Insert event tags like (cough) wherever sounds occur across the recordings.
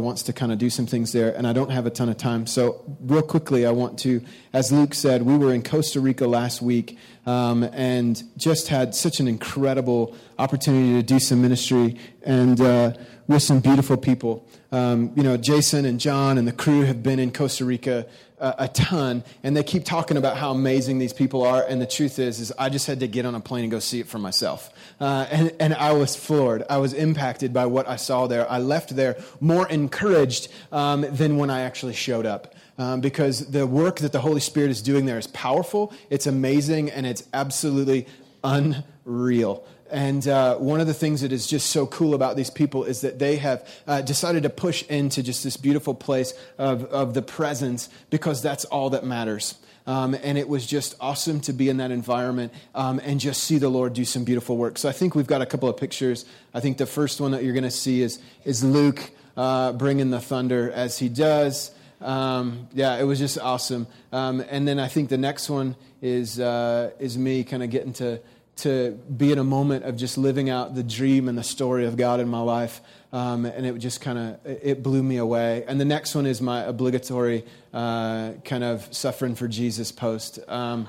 Wants to kind of do some things there, and I don't have a ton of time. So, real quickly, I want to, as Luke said, we were in Costa Rica last week um, and just had such an incredible opportunity to do some ministry and uh, with some beautiful people. Um, you know, Jason and John and the crew have been in Costa Rica a, ton, and they keep talking about how amazing these people are. And the truth is, is I just had to get on a plane and go see it for myself. Uh, and, and I was floored. I was impacted by what I saw there. I left there more encouraged um, than when I actually showed up. Um, because the work that the Holy Spirit is doing there is powerful, it's amazing, and it's absolutely unreal. And uh, one of the things that is just so cool about these people is that they have uh, decided to push into just this beautiful place of, of the presence because that's all that matters. Um, and it was just awesome to be in that environment um, and just see the Lord do some beautiful work. So I think we've got a couple of pictures. I think the first one that you're going to see is, is Luke uh, bringing the thunder as he does. Um, yeah, it was just awesome. Um, and then I think the next one is, uh, is me kind of getting to to be in a moment of just living out the dream and the story of God in my life. Um, and it just kind of it blew me away. And the next one is my obligatory uh, kind of suffering for Jesus post. Um,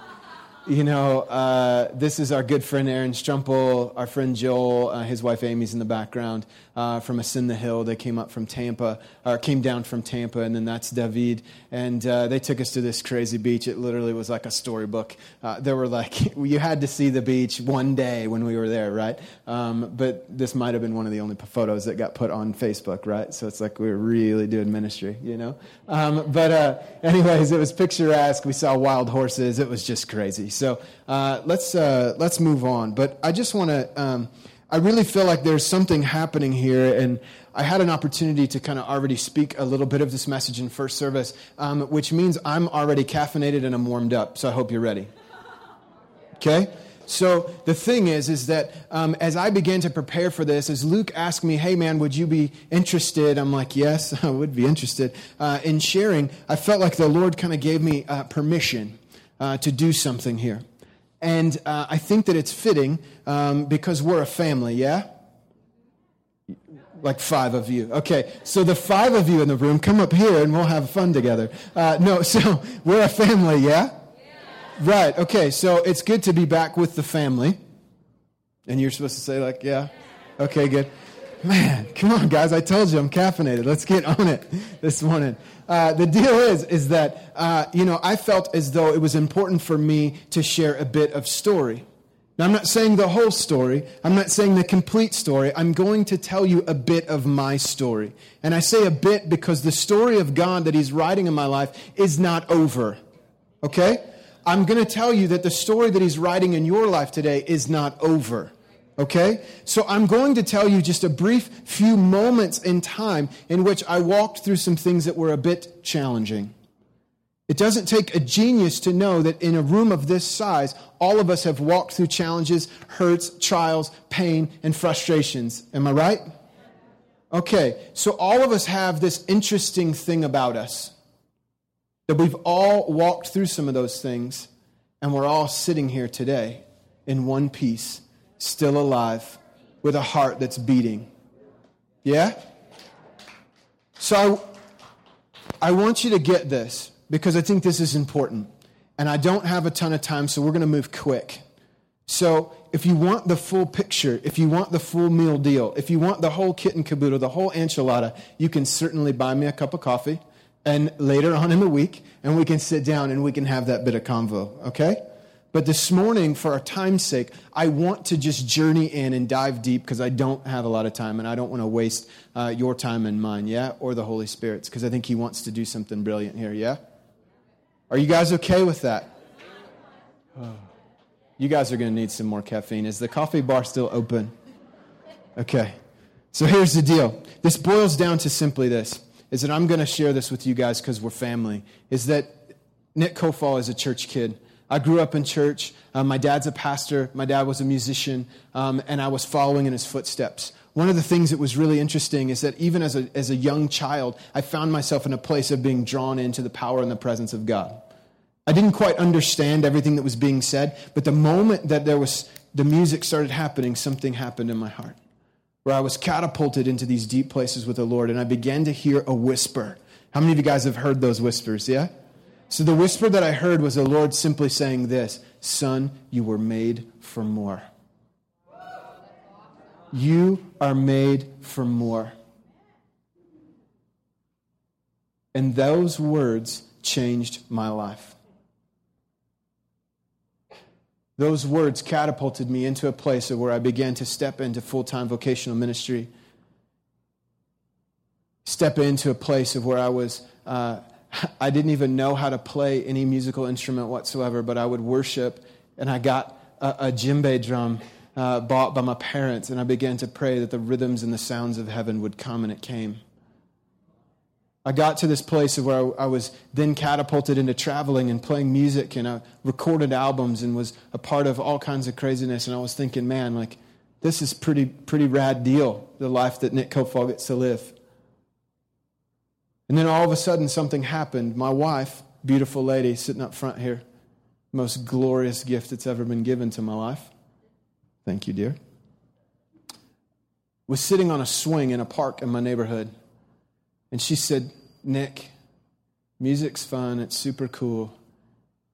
you know, uh, this is our good friend Aaron Strumpel, our friend Joel, uh, his wife Amy's in the background uh, from Ascend the Hill. They came up from Tampa, or came down from Tampa, and then that's David. And uh, they took us to this crazy beach. It literally was like a storybook. Uh, there were like, (laughs) you had to see the beach one day when we were there, right? Um, but this might have been one of the only photos that got put on Facebook, right? So it's like we were really doing ministry, you know? Um, but, uh, anyways, it was picturesque. We saw wild horses. It was just crazy. So uh, let's uh, let's move on. But I just want to. Um, I really feel like there's something happening here, and I had an opportunity to kind of already speak a little bit of this message in first service, um, which means I'm already caffeinated and I'm warmed up. So I hope you're ready. Okay. So the thing is, is that um, as I began to prepare for this, as Luke asked me, "Hey, man, would you be interested?" I'm like, "Yes, (laughs) I would be interested uh, in sharing." I felt like the Lord kind of gave me uh, permission uh, to do something here. And uh, I think that it's fitting um, because we're a family, yeah? Like five of you. Okay, so the five of you in the room, come up here and we'll have fun together. Uh, no, (laughs) so we're a family, yeah? yeah? Right, okay, so it's good to be back with the family. And you're supposed to say, like, yeah? Okay, good. Man, come on, guys. I told you I'm caffeinated. Let's get on it this morning. Uh, the deal is, is that, uh, you know, I felt as though it was important for me to share a bit of story. Now, I'm not saying the whole story. I'm not saying the complete story. I'm going to tell you a bit of my story. And I say a bit because the story of God that He's writing in my life is not over. Okay? I'm going to tell you that the story that He's writing in your life today is not over. Okay? So I'm going to tell you just a brief few moments in time in which I walked through some things that were a bit challenging. It doesn't take a genius to know that in a room of this size, all of us have walked through challenges, hurts, trials, pain, and frustrations. Am I right? Okay, so all of us have this interesting thing about us that we've all walked through some of those things, and we're all sitting here today in one piece still alive with a heart that's beating. Yeah? So I, I want you to get this because I think this is important. And I don't have a ton of time, so we're going to move quick. So, if you want the full picture, if you want the full meal deal, if you want the whole kit and caboodle, the whole enchilada, you can certainly buy me a cup of coffee and later on in the week, and we can sit down and we can have that bit of convo, okay? But this morning, for our time's sake, I want to just journey in and dive deep because I don't have a lot of time and I don't want to waste uh, your time and mine, yeah? Or the Holy Spirit's because I think He wants to do something brilliant here, yeah? Are you guys okay with that? You guys are going to need some more caffeine. Is the coffee bar still open? Okay. So here's the deal. This boils down to simply this is that I'm going to share this with you guys because we're family. Is that Nick Kofal is a church kid. I grew up in church. Um, my dad's a pastor. My dad was a musician, um, and I was following in his footsteps. One of the things that was really interesting is that even as a, as a young child, I found myself in a place of being drawn into the power and the presence of God. I didn't quite understand everything that was being said, but the moment that there was the music started happening, something happened in my heart. where I was catapulted into these deep places with the Lord, and I began to hear a whisper. How many of you guys have heard those whispers? Yeah? So the whisper that I heard was the Lord simply saying this Son, you were made for more. You are made for more. And those words changed my life. Those words catapulted me into a place where I began to step into full time vocational ministry, step into a place of where I was. Uh, I didn't even know how to play any musical instrument whatsoever, but I would worship, and I got a, a djembe drum uh, bought by my parents, and I began to pray that the rhythms and the sounds of heaven would come, and it came. I got to this place of where I, I was then catapulted into traveling and playing music, and I recorded albums and was a part of all kinds of craziness. And I was thinking, man, like this is pretty pretty rad deal, the life that Nick Kofal gets to live. And then all of a sudden, something happened. My wife, beautiful lady sitting up front here, most glorious gift that's ever been given to my life. Thank you, dear. Was sitting on a swing in a park in my neighborhood. And she said, Nick, music's fun, it's super cool.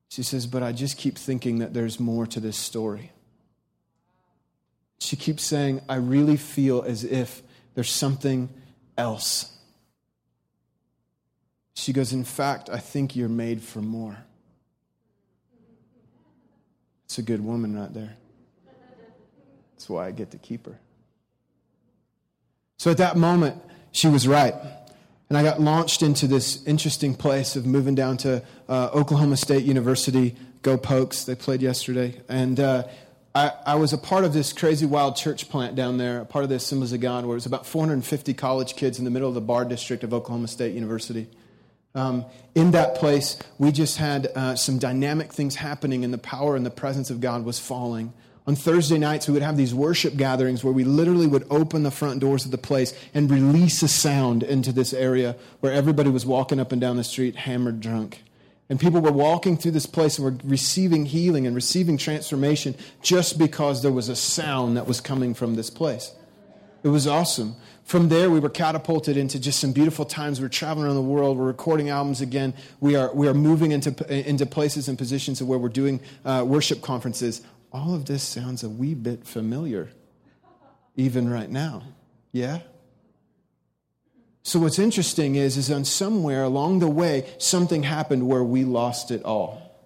She says, but I just keep thinking that there's more to this story. She keeps saying, I really feel as if there's something else. She goes, In fact, I think you're made for more. It's a good woman right there. That's why I get to keep her. So at that moment, she was right. And I got launched into this interesting place of moving down to uh, Oklahoma State University. Go Pokes! They played yesterday. And uh, I, I, was a part of this crazy wild church plant down there, a part of the Assemblies of God, where it was about 450 college kids in the middle of the bar district of Oklahoma State University. Um, in that place, we just had uh, some dynamic things happening, and the power and the presence of God was falling. On Thursday nights, we would have these worship gatherings where we literally would open the front doors of the place and release a sound into this area where everybody was walking up and down the street hammered drunk. And people were walking through this place and were receiving healing and receiving transformation just because there was a sound that was coming from this place. It was awesome. From there, we were catapulted into just some beautiful times. We're traveling around the world. We're recording albums again. We are, we are moving into, into places and positions of where we're doing uh, worship conferences. All of this sounds a wee bit familiar, even right now. Yeah? So what's interesting is, is on somewhere along the way, something happened where we lost it all.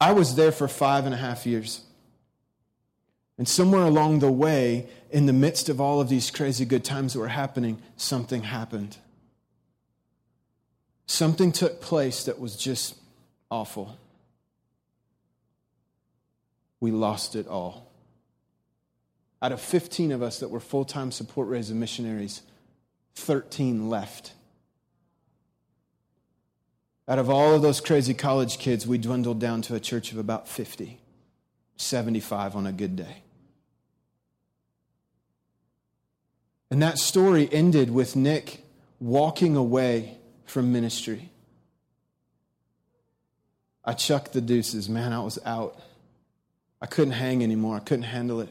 I was there for five and a half years. And somewhere along the way, in the midst of all of these crazy good times that were happening, something happened. Something took place that was just awful. We lost it all. Out of 15 of us that were full time support raising missionaries, 13 left. Out of all of those crazy college kids, we dwindled down to a church of about 50, 75 on a good day. And that story ended with Nick walking away from ministry. I chucked the deuces. Man, I was out. I couldn't hang anymore. I couldn't handle it.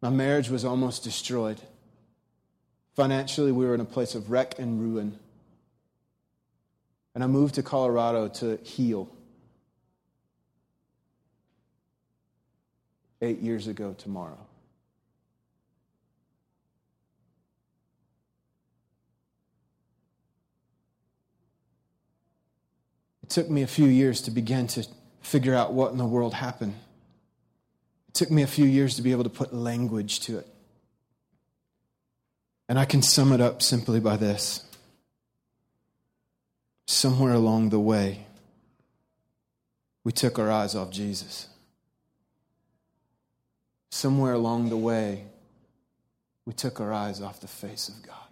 My marriage was almost destroyed. Financially, we were in a place of wreck and ruin. And I moved to Colorado to heal. Eight years ago tomorrow. Took me a few years to begin to figure out what in the world happened. It took me a few years to be able to put language to it. And I can sum it up simply by this. Somewhere along the way, we took our eyes off Jesus. Somewhere along the way, we took our eyes off the face of God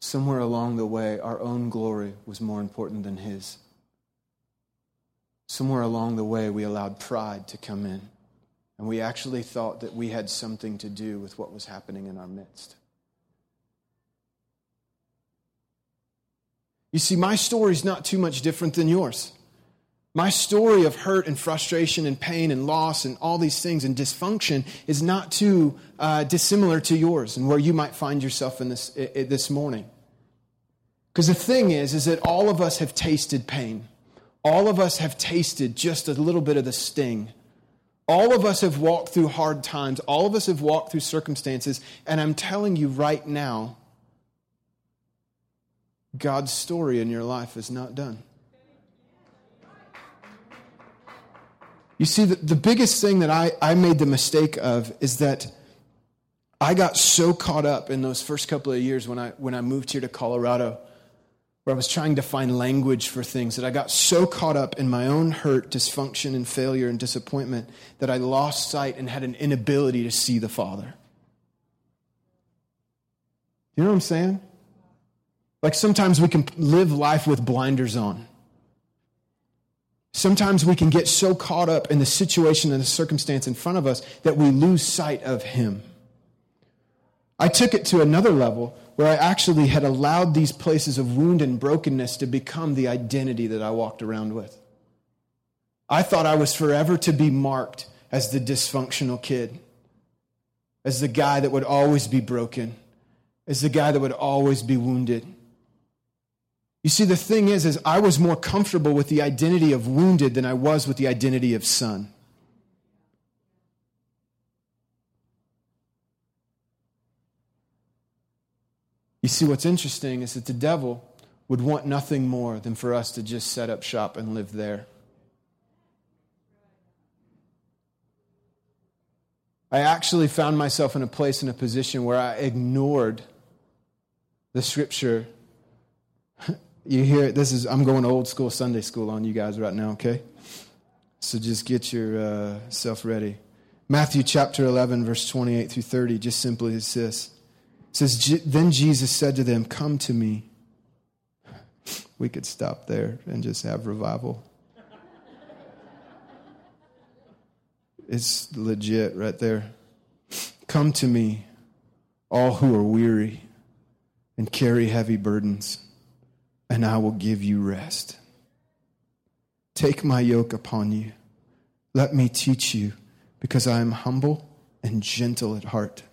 somewhere along the way, our own glory was more important than His. Somewhere along the way, we allowed pride to come in, and we actually thought that we had something to do with what was happening in our midst. You see, my story is not too much different than yours. My story of hurt and frustration and pain and loss and all these things and dysfunction is not too uh, dissimilar to yours and where you might find yourself in this, this morning. Because the thing is, is that all of us have tasted pain. All of us have tasted just a little bit of the sting. All of us have walked through hard times. All of us have walked through circumstances. And I'm telling you right now, God's story in your life is not done. You see, the, the biggest thing that I, I made the mistake of is that I got so caught up in those first couple of years when I, when I moved here to Colorado, where I was trying to find language for things, that I got so caught up in my own hurt, dysfunction, and failure and disappointment that I lost sight and had an inability to see the Father. You know what I'm saying? Like sometimes we can live life with blinders on. Sometimes we can get so caught up in the situation and the circumstance in front of us that we lose sight of Him. I took it to another level where I actually had allowed these places of wound and brokenness to become the identity that I walked around with. I thought I was forever to be marked as the dysfunctional kid, as the guy that would always be broken, as the guy that would always be wounded. You see, the thing is, is I was more comfortable with the identity of wounded than I was with the identity of son. You see, what's interesting is that the devil would want nothing more than for us to just set up shop and live there. I actually found myself in a place, in a position where I ignored the scripture you hear this is I'm going old school Sunday school on you guys right now, okay? So just get yourself uh, ready. Matthew chapter 11, verse 28 through 30, just simply is this. Says, Then Jesus said to them, Come to me. We could stop there and just have revival. It's legit right there. Come to me, all who are weary and carry heavy burdens and I will give you rest. Take my yoke upon you. Let me teach you, because I am humble and gentle at heart,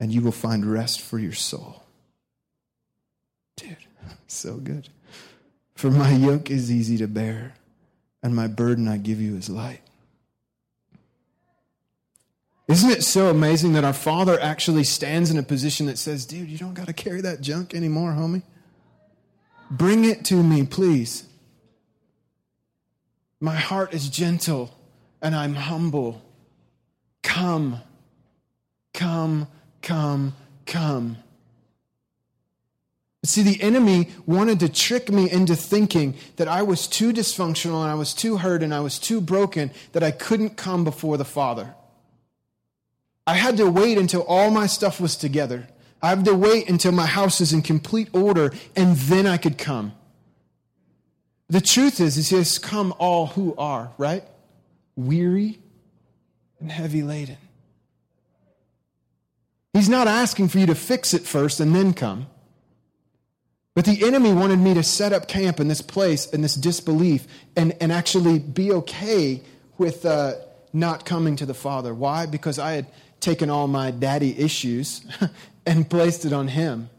and you will find rest for your soul. Dude, (laughs) so good. For my yoke is easy to bear, and my burden I give you is light. Isn't it so amazing that our Father actually stands in a position that says, dude, you don't got to carry that junk anymore, homie? Bring it to me, please. My heart is gentle and I'm humble. Come, come, come, come. See, the enemy wanted to trick me into thinking that I was too dysfunctional and I was too hurt and I was too broken that I couldn't come before the Father. I had to wait until all my stuff was together. I have to wait until my house is in complete order and then I could come. The truth is, is he says, Come all who are, right? Weary and heavy laden. He's not asking for you to fix it first and then come. But the enemy wanted me to set up camp in this place, in this disbelief, and, and actually be okay with uh, not coming to the Father. Why? Because I had taken all my daddy issues (laughs) and placed it on him.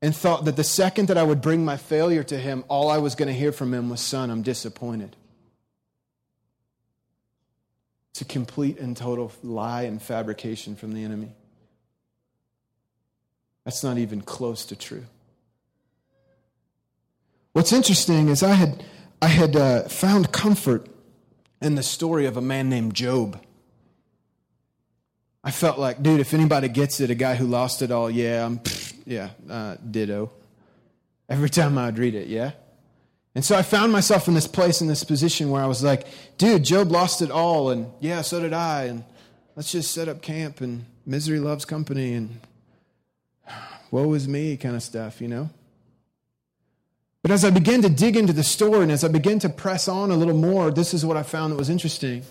And thought that the second that I would bring my failure to him, all I was going to hear from him was, Son, I'm disappointed. It's a complete and total lie and fabrication from the enemy. That's not even close to true. What's interesting is I had, I had uh, found comfort in the story of a man named Job. I felt like, dude, if anybody gets it, a guy who lost it all, yeah, I'm, pfft, yeah, uh, ditto. Every time I'd read it, yeah. And so I found myself in this place, in this position where I was like, dude, Job lost it all, and yeah, so did I, and let's just set up camp, and misery loves company, and woe is me kind of stuff, you know? But as I began to dig into the story and as I began to press on a little more, this is what I found that was interesting.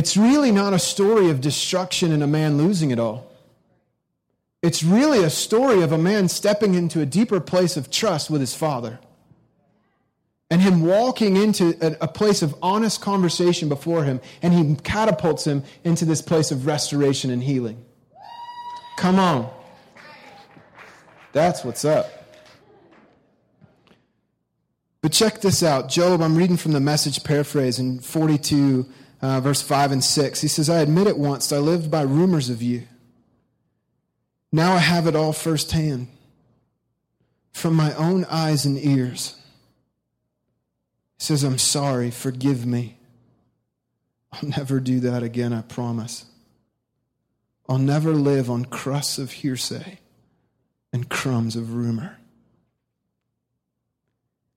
It's really not a story of destruction and a man losing it all. It's really a story of a man stepping into a deeper place of trust with his father. and him walking into a, place of honest conversation before him, and he catapults him into this place of restoration and healing. Come on. That's what's up. But check this out. Job, I'm reading from the message paraphrase in 42, uh, verse 5 and 6. He says, I admit it once, I lived by rumors of you. Now I have it all firsthand from my own eyes and ears. He says, I'm sorry, forgive me. I'll never do that again, I promise. I'll never live on crusts of hearsay and crumbs of rumor.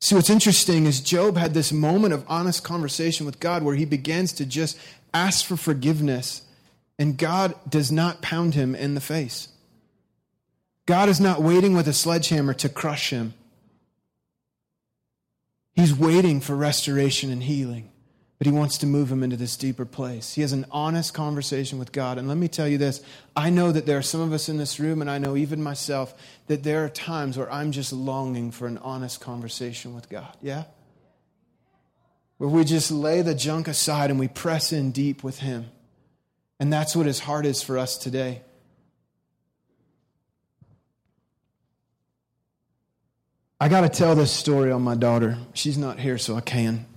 See, what's interesting is Job had this moment of honest conversation with God where he begins to just ask for forgiveness, and God does not pound him in the face. God is not waiting with a sledgehammer to crush him. He's waiting for restoration and healing, but he wants to move him into this deeper place. He has an honest conversation with God. And let me tell you this I know that there are some of us in this room, and I know even myself, that there are times where I'm just longing for an honest conversation with God. Yeah? Where we just lay the junk aside and we press in deep with Him. And that's what His heart is for us today. I got to tell this story on my daughter. She's not here, so I can.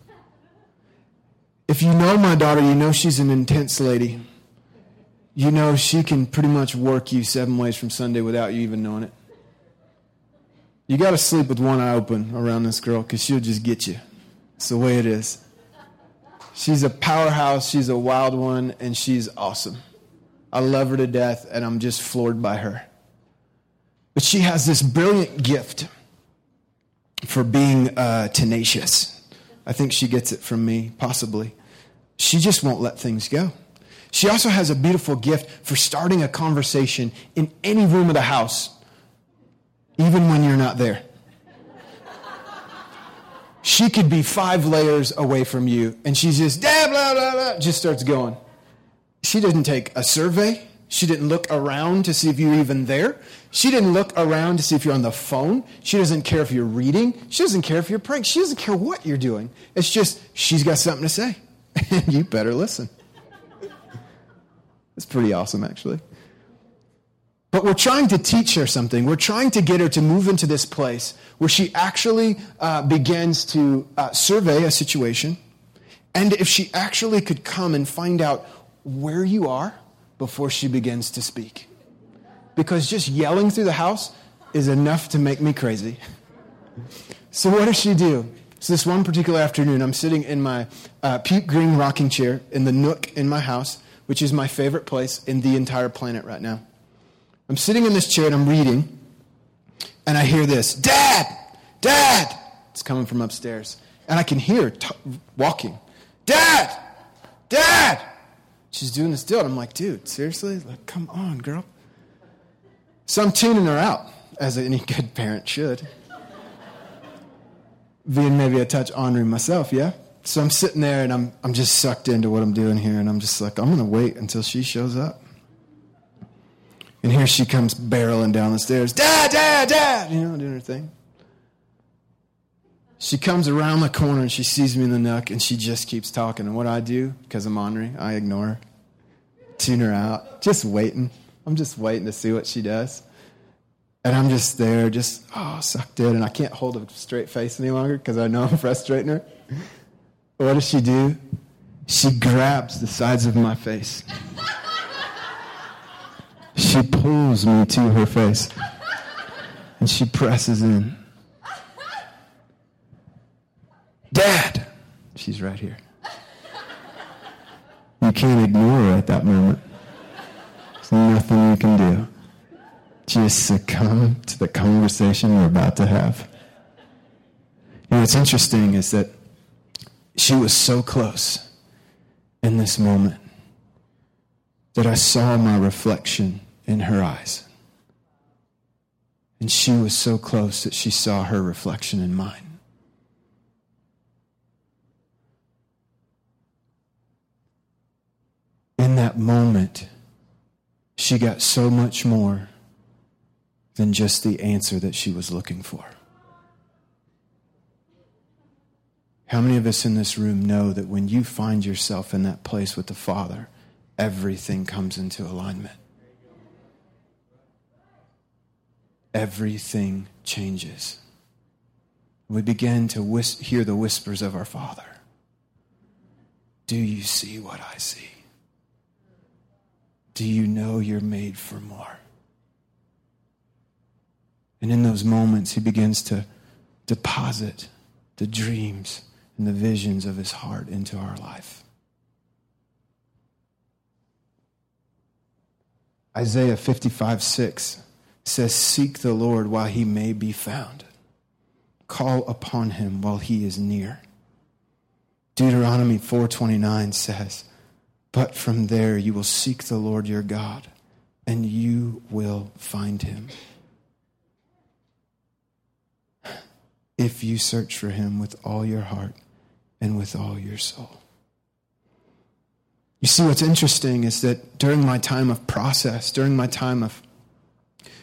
If you know my daughter, you know she's an intense lady. You know she can pretty much work you seven ways from Sunday without you even knowing it. You got to sleep with one eye open around this girl because she'll just get you. It's the way it is. She's a powerhouse, she's a wild one, and she's awesome. I love her to death, and I'm just floored by her. But she has this brilliant gift for being uh, tenacious. I think she gets it from me, possibly. She just won't let things go. She also has a beautiful gift for starting a conversation in any room of the house, even when you're not there. She could be five layers away from you, and she's just, blah, blah, blah, just starts going. She doesn't take a survey. She didn't look around to see if you're even there. She didn't look around to see if you're on the phone. She doesn't care if you're reading. She doesn't care if you're praying. She doesn't care what you're doing. It's just she's got something to say. And (laughs) you better listen. It's pretty awesome, actually. But we're trying to teach her something. We're trying to get her to move into this place where she actually uh, begins to uh, survey a situation. And if she actually could come and find out where you are, before she begins to speak. Because just yelling through the house is enough to make me crazy. So, what does she do? So, this one particular afternoon, I'm sitting in my uh, green rocking chair in the nook in my house, which is my favorite place in the entire planet right now. I'm sitting in this chair and I'm reading, and I hear this Dad! Dad! It's coming from upstairs. And I can hear t- walking. Dad! Dad! She's doing this deal. And I'm like, dude, seriously? Like, come on, girl. So I'm tuning her out, as any good parent should. Being maybe a touch ornery myself, yeah? So I'm sitting there and I'm, I'm just sucked into what I'm doing here. And I'm just like, I'm going to wait until she shows up. And here she comes barreling down the stairs. Dad, dad, dad! You know, doing her thing. She comes around the corner and she sees me in the nook and she just keeps talking. And what I do, because I'm ornery, I ignore her, tune her out, just waiting. I'm just waiting to see what she does. And I'm just there, just, oh, sucked in. And I can't hold a straight face any longer because I know I'm frustrating her. What does she do? She grabs the sides of my face. She pulls me to her face. And she presses in. Dad! She's right here. You can't ignore her at that moment. There's nothing you can do. Just succumb to the conversation you're about to have. Know, what's interesting is that she was so close in this moment that I saw my reflection in her eyes. And she was so close that she saw her reflection in mine. in moment, she got so much more than just the answer that she was looking for. How many of us in this room know that when you find yourself in that place with the Father, everything comes into alignment? Everything changes. We begin to whis- hear the whispers of our Father. Do you see what I see? Do you know you're made for more? And in those moments, he begins to deposit the dreams and the visions of his heart into our life. Isaiah 55 6 says, Seek the Lord while he may be found, call upon him while he is near. Deuteronomy 4:29 says, "But from there you will seek the Lord your God, and you will find him." If you search for him with all your heart and with all your soul. You see, what's interesting is that during my time of process, during my time of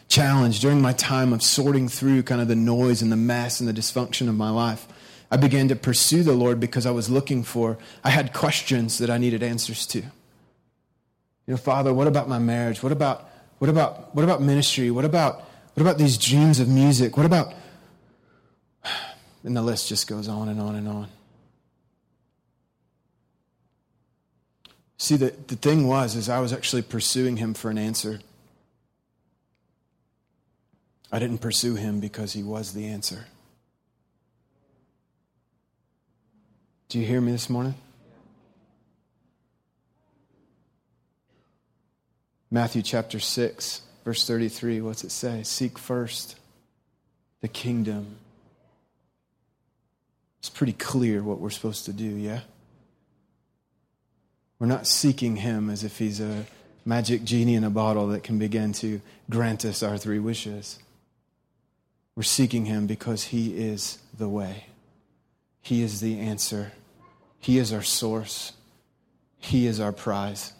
challenge, during my time of sorting through kind of the noise and the mess and the dysfunction of my life, I began to pursue the Lord because I was looking for, I had questions that I needed answers to. You know, Father, what about my marriage? What about, what about, what about ministry? What about, what about these dreams of music? What about, (sighs) and the list just goes on and on and on. See, the, the thing was, is I was actually pursuing him for an answer. I didn't pursue him because he was the answer. Do you hear me this morning? Matthew chapter 6, verse 33, what's it say? Seek first the kingdom. It's pretty clear what we're supposed to do, yeah? We're not seeking Him as if He's a magic genie in a bottle that can begin to grant us our three wishes. We're seeking Him because He is the way, He is the answer. He is our source. He is our prize.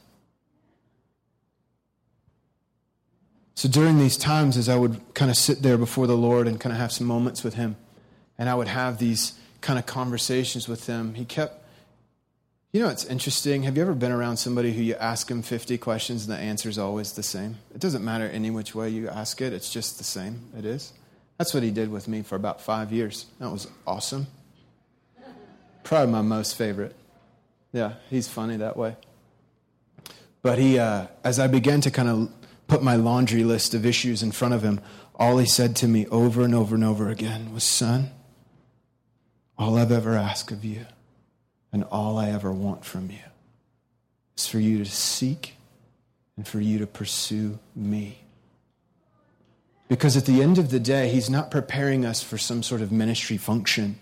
So during these times, as I would kind of sit there before the Lord and kind of have some moments with Him, and I would have these kind of conversations with Him, He kept, you know, it's interesting. Have you ever been around somebody who you ask them 50 questions and the answer is always the same? It doesn't matter any which way you ask it, it's just the same. It is. That's what He did with me for about five years. That was awesome. Probably my most favorite. Yeah, he's funny that way. But he, uh, as I began to kind of put my laundry list of issues in front of him, all he said to me over and over and over again was, Son, all I've ever asked of you and all I ever want from you is for you to seek and for you to pursue me. Because at the end of the day, he's not preparing us for some sort of ministry function.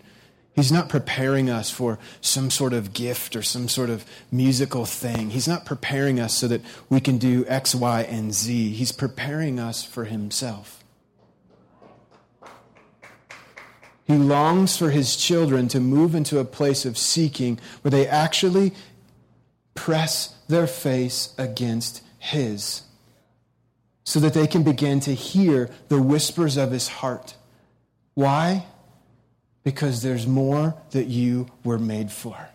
He's not preparing us for some sort of gift or some sort of musical thing. He's not preparing us so that we can do X, Y, and Z. He's preparing us for Himself. He longs for His children to move into a place of seeking where they actually press their face against His so that they can begin to hear the whispers of His heart. Why? Because there's more that you were made for.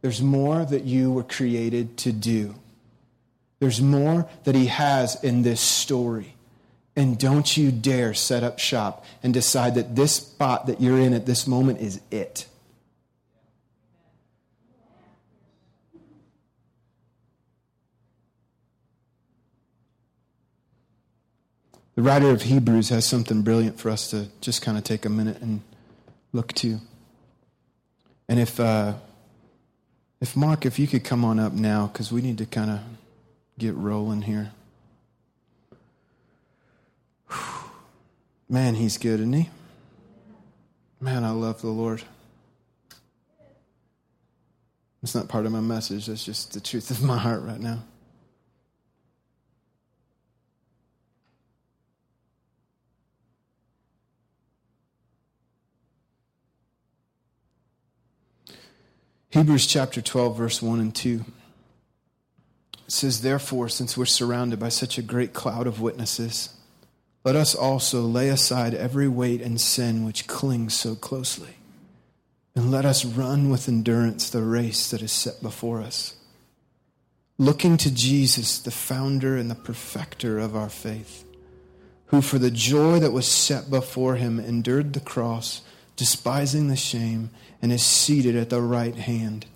There's more that you were created to do. There's more that He has in this story. And don't you dare set up shop and decide that this spot that you're in at this moment is it. The writer of Hebrews has something brilliant for us to just kind of take a minute and look to. And if, uh, if Mark, if you could come on up now, because we need to kind of get rolling here. (sighs) Man, he's good, isn't he? Man, I love the Lord. It's not part of my message, that's just the truth of my heart right now. Hebrews chapter 12, verse 1 and 2. It says, Therefore, since we're surrounded by such a great cloud of witnesses, let us also lay aside every weight and sin which clings so closely. And let us run with endurance the race that is set before us, looking to Jesus, the founder and the perfecter of our faith, who for the joy that was set before him endured the cross, despising the shame, and is seated at the right hand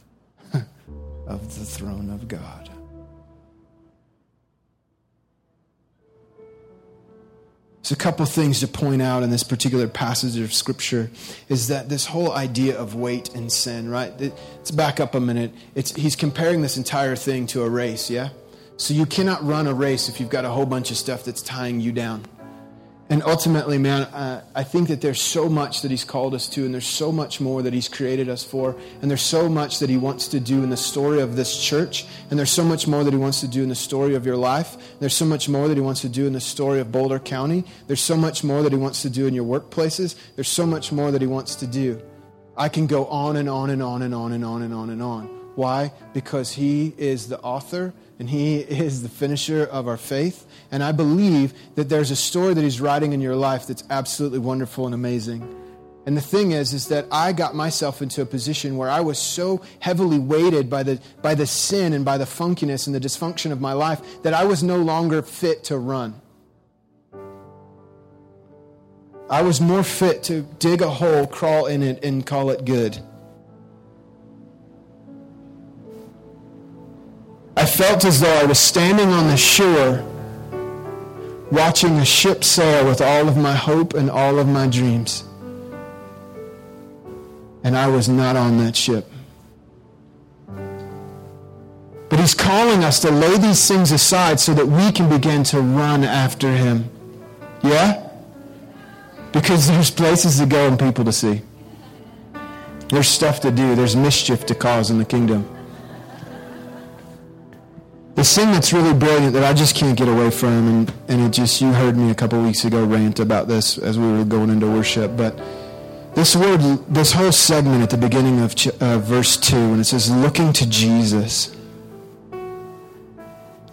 (laughs) of the throne of God. So, a couple things to point out in this particular passage of Scripture is that this whole idea of weight and sin, right? Let's back up a minute. It's, he's comparing this entire thing to a race, yeah? So, you cannot run a race if you've got a whole bunch of stuff that's tying you down. And ultimately, man, uh, I think that there's so much that He's called us to, and there's so much more that He's created us for, and there's so much that He wants to do in the story of this church, and there's so much more that He wants to do in the story of your life. There's so much more that He wants to do in the story of Boulder County. There's so much more that He wants to do in your workplaces. There's so much more that He wants to do. I can go on and on and on and on and on and on and on. Why? Because He is the author and He is the finisher of our faith. And I believe that there's a story that He's writing in your life that's absolutely wonderful and amazing. And the thing is, is that I got myself into a position where I was so heavily weighted by the, by the sin and by the funkiness and the dysfunction of my life that I was no longer fit to run. I was more fit to dig a hole, crawl in it, and call it good. I felt as though I was standing on the shore watching a ship sail with all of my hope and all of my dreams. And I was not on that ship. But he's calling us to lay these things aside so that we can begin to run after him. Yeah? Because there's places to go and people to see. There's stuff to do. There's mischief to cause in the kingdom. The thing that's really brilliant that I just can't get away from, and, and it just, you heard me a couple weeks ago rant about this as we were going into worship, but this word, this whole segment at the beginning of uh, verse 2, when it says, looking to Jesus,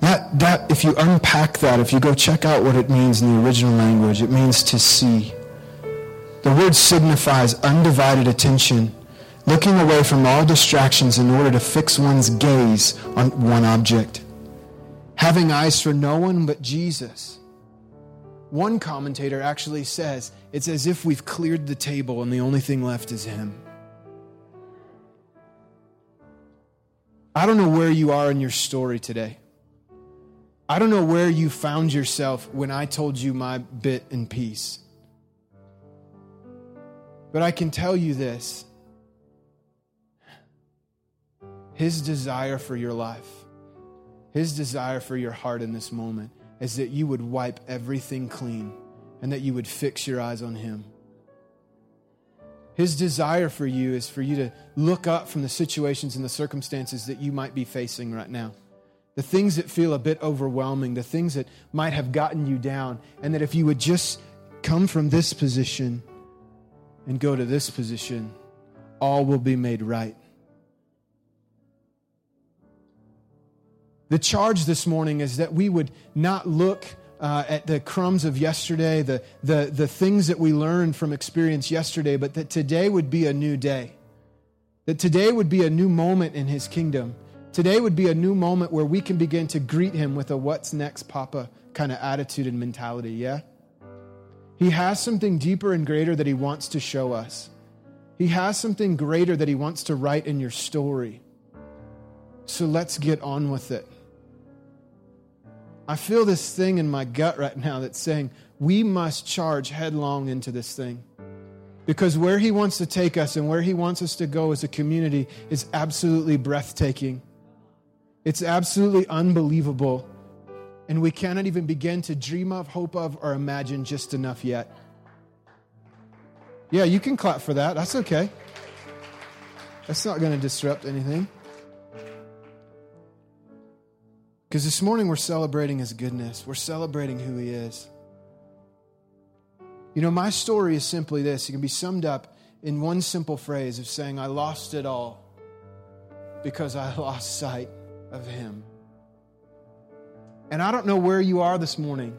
that, that, if you unpack that, if you go check out what it means in the original language, it means to see. The word signifies undivided attention, looking away from all distractions in order to fix one's gaze on one object having eyes for no one but Jesus. One commentator actually says it's as if we've cleared the table and the only thing left is Him. I don't know where you are in your story today. I don't know where you found yourself when I told you my bit and piece. But I can tell you this His desire for your life his desire for your heart in this moment is that you would wipe everything clean and that you would fix your eyes on Him. His desire for you is for you to look up from the situations and the circumstances that you might be facing right now. The things that feel a bit overwhelming, the things that might have gotten you down, and that if you would just come from this position and go to this position, all will be made right. The charge this morning is that we would not look uh, at the crumbs of yesterday, the, the, the things that we learned from experience yesterday, but that today would be a new day. That today would be a new moment in His kingdom. Today would be a new moment where we can begin to greet Him with a what's next, Papa kind of attitude and mentality, yeah? He has something deeper and greater that He wants to show us. He has something greater that He wants to write in your story. So let's get on with it. I feel this thing in my gut right now that's saying we must charge headlong into this thing. Because where he wants to take us and where he wants us to go as a community is absolutely breathtaking. It's absolutely unbelievable. And we cannot even begin to dream of, hope of, or imagine just enough yet. Yeah, you can clap for that. That's okay. That's not going to disrupt anything. Because this morning we're celebrating His goodness, we're celebrating who He is. You know, my story is simply this it can be summed up in one simple phrase of saying, I lost it all because I (laughs) lost sight of Him. And I don't know where you are this morning.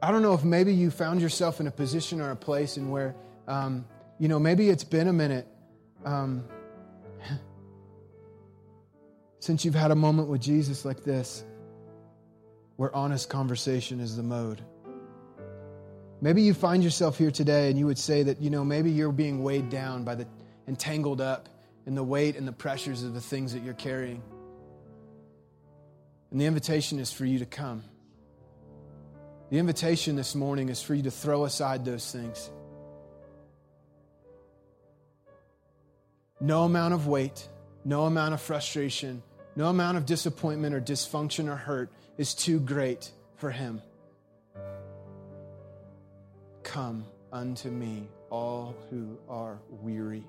I don't know if maybe you found yourself in a position or a place in where um, you know, maybe it's been a minute um, since you've had a moment with Jesus like this, where honest conversation is the mode. Maybe you find yourself here today and you would say that, you know, maybe you're being weighed down by the and tangled up in the weight and the pressures of the things that you're carrying. And the invitation is for you to come. The invitation this morning is for you to throw aside those things. No amount of weight, no amount of frustration, no amount of disappointment or dysfunction or hurt is too great for Him. Come unto me, all who are weary.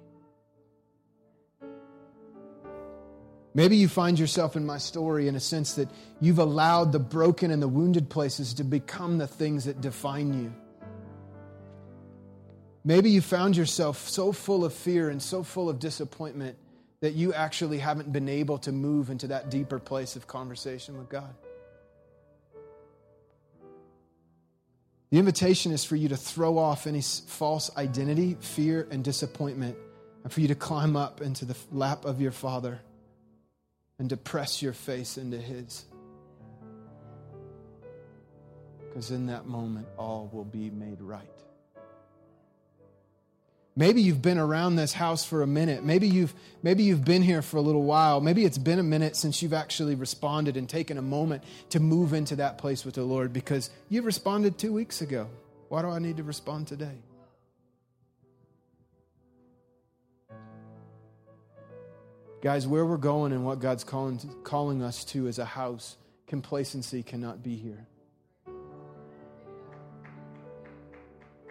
Maybe you find yourself in my story in a sense that you've allowed the broken and the wounded places to become the things that define you. Maybe you found yourself so full of fear and so full of disappointment that you actually haven't been able to move into that deeper place of conversation with God. The invitation is for you to throw off any false identity, fear, and disappointment, and for you to climb up into the lap of your Father and to press your face into His. Because in that moment, all will be made right. Maybe you've been around this house for a minute. Maybe you've, maybe you've been here for a little while. Maybe it's been a minute since you've actually responded and taken a moment to move into that place with the Lord because you responded two weeks ago. Why do I need to respond today? Guys, where we're going and what God's calling, calling us to as a house, complacency cannot be here.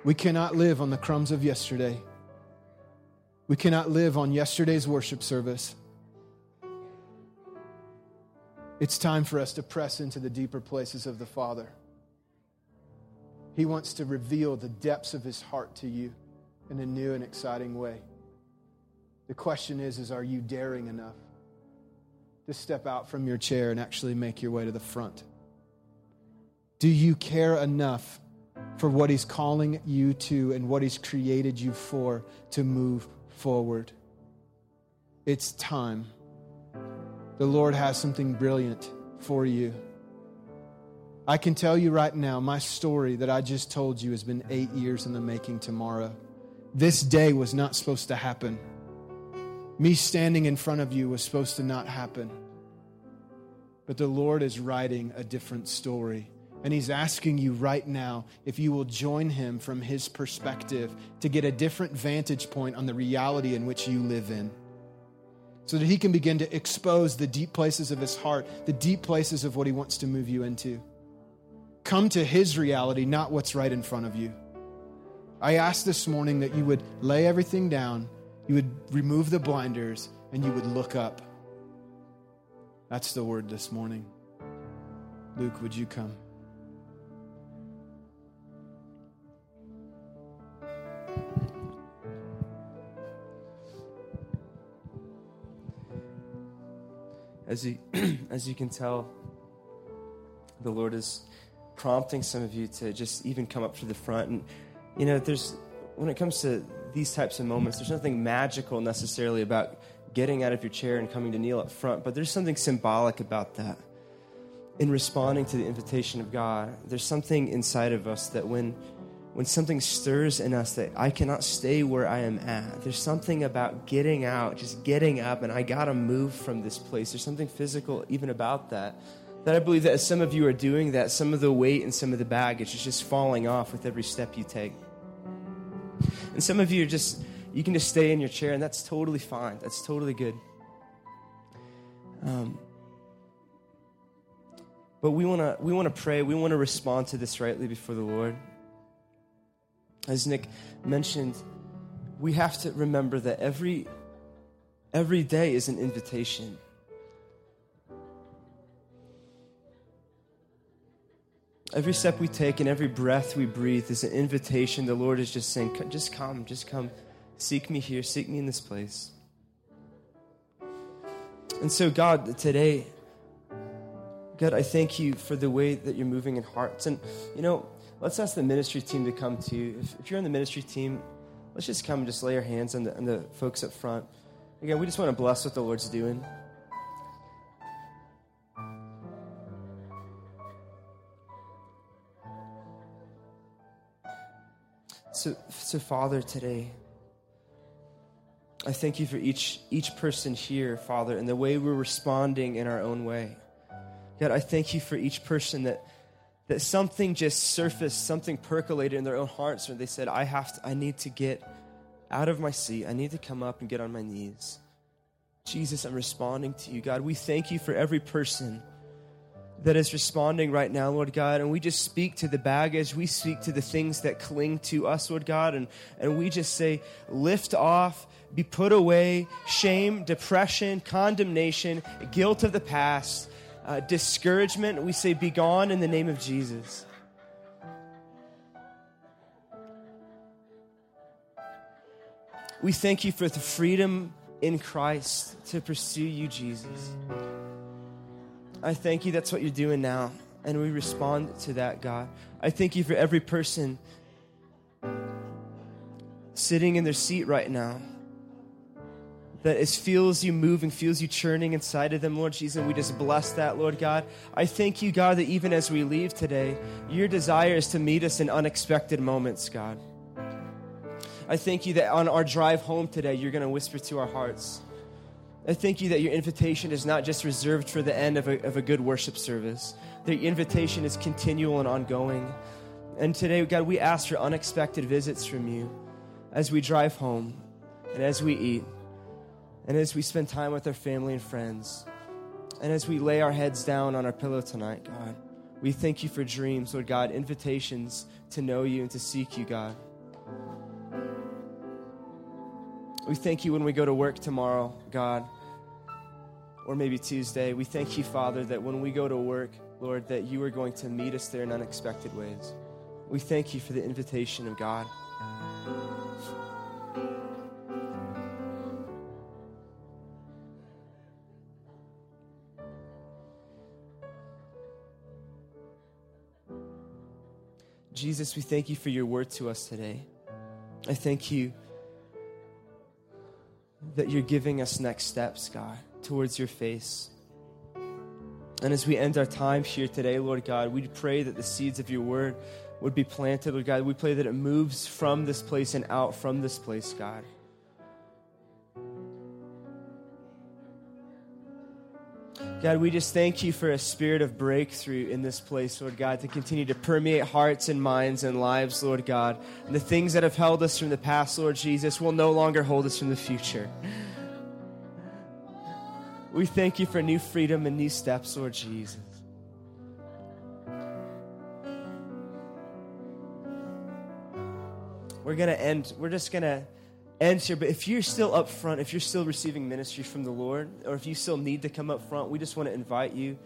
We cannot live on the crumbs of yesterday. We cannot live on yesterday's worship service. It's time for us to press into the deeper places of the Father. He wants to reveal the depths of his heart to you in a new and exciting way. The question is, is are you daring enough to step out from your chair and actually make your way to the front? Do you care enough for what he's calling you to and what he's created you for to move forward? It's time. The Lord has something brilliant for you. I can tell you right now, my story that I just told you has been eight years in the making tomorrow. This day was not supposed to happen. Me standing in front of you was supposed to not happen. But the Lord is writing a different story. And He's asking you right now if you will join Him from His perspective to get a different vantage point on the reality in which you live in. So that He can begin to expose the deep places of His heart, the deep places of what He wants to move you into. Come to His reality, not what's right in front of you. I ask this morning that you would lay everything down you would remove the blinders and you would look up. That's the word this morning. Luke, would you come? As you, (clears throat) as you can tell, the Lord is prompting some of you to just even come up to the front. And, you know, there's, when it comes to these types of moments, there's nothing magical necessarily about getting out of your chair and coming to kneel up front, but there's something symbolic about that. In responding to the invitation of God, there's something inside of us that when when something stirs in us that I cannot stay where I am at. There's something about getting out, just getting up, and I gotta move from this place. There's something physical even about that. That I believe that as some of you are doing that, some of the weight and some of the baggage is just falling off with every step you take. And some of you are just, you can just stay in your chair, and that's totally fine. That's totally good. Um, but we want to we want to pray. We want to respond to this rightly before the Lord. As Nick mentioned, we have to remember that every every day is an invitation. Every step we take and every breath we breathe is an invitation. The Lord is just saying, just come, just come. Seek me here, seek me in this place. And so, God, today, God, I thank you for the way that you're moving in hearts. And, you know, let's ask the ministry team to come to you. If, if you're on the ministry team, let's let's just come and just lay our hands on the, on the folks up front. Again, we just want to bless what the Lord's doing. So, so Father, today, I thank you for each, each person here, Father, and the way we're responding in our own way. God, I thank you for each person that, that something just surfaced, something percolated in their own hearts where they said, I have to, I need to get out of my seat. I need to come up and get on my knees. Jesus, I'm responding to you. God, we thank you for every person that is responding right now, Lord God. And we just speak to the baggage. We speak to the things that cling to us, Lord God. And, and we just say, lift off, be put away, shame, depression, condemnation, guilt of the past, uh, discouragement. We say, be gone in the name of Jesus. We thank you for the freedom in Christ to pursue you, Jesus. I thank you that's what you're doing now. And we respond to that, God. I thank you for every person sitting in their seat right now that feels you moving, feels you churning inside of them, Lord Jesus. And we just bless that, Lord God. I thank you, God, that even as we leave today, your desire is to meet us in unexpected moments, God. I thank you that on our drive home today, you're going to whisper to our hearts. I thank you that your invitation is not just reserved for the end of a, of a good worship service, that your invitation is continual and ongoing. And today, God, we ask for unexpected visits from you as we drive home and as we eat and as we spend time with our family and friends and as we lay our heads down on our pillow tonight, God. We thank you for dreams, Lord God, invitations to know you and to seek you, God. We thank you when we go to work tomorrow, God, or maybe Tuesday. We thank you, Father, that when we go to work, Lord, that you are going to meet us there in unexpected ways. We thank you for the invitation of God. Jesus, we thank you for your word to us today. I thank you that you're giving us next steps, God, towards your face. And as we end our time here today, Lord God, we pray that the seeds of your word would be planted, Lord God. We pray that it moves from this place and out from this place, God. God, we just thank you for a spirit of breakthrough in this place, Lord God, to continue to permeate hearts and minds and lives, Lord God. And the things that have held us from the past, Lord Jesus, will no longer hold us from the future. We thank you for new freedom and new steps, Lord Jesus. We're going to end, we're just going to ends here. But if you're still up front, if you're still receiving ministry from the Lord, or if you still need to come up front, we just want to invite you